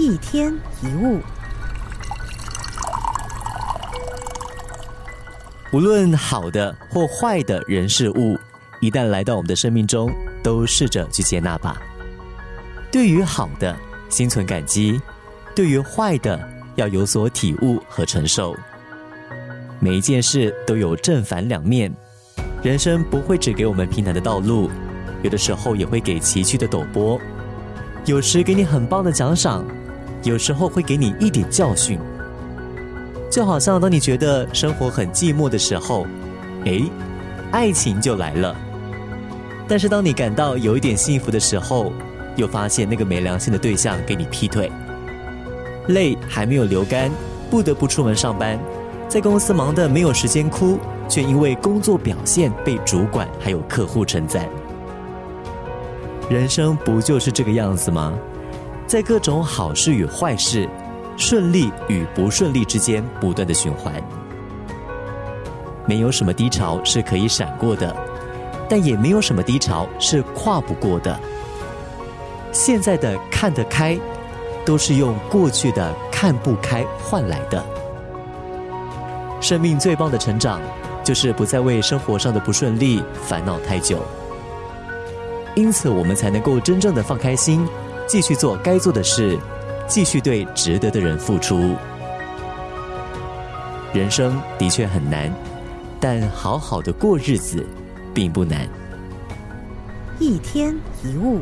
一天一物，无论好的或坏的人事物，一旦来到我们的生命中，都试着去接纳吧。对于好的，心存感激；对于坏的，要有所体悟和承受。每一件事都有正反两面，人生不会只给我们平坦的道路，有的时候也会给崎岖的陡坡。有时给你很棒的奖赏。有时候会给你一点教训，就好像当你觉得生活很寂寞的时候，哎，爱情就来了。但是当你感到有一点幸福的时候，又发现那个没良心的对象给你劈腿，泪还没有流干，不得不出门上班，在公司忙得没有时间哭，却因为工作表现被主管还有客户称赞。人生不就是这个样子吗？在各种好事与坏事、顺利与不顺利之间不断的循环，没有什么低潮是可以闪过的，但也没有什么低潮是跨不过的。现在的看得开，都是用过去的看不开换来的。生命最棒的成长，就是不再为生活上的不顺利烦恼太久，因此我们才能够真正的放开心。继续做该做的事，继续对值得的人付出。人生的确很难，但好好的过日子并不难。一天一物。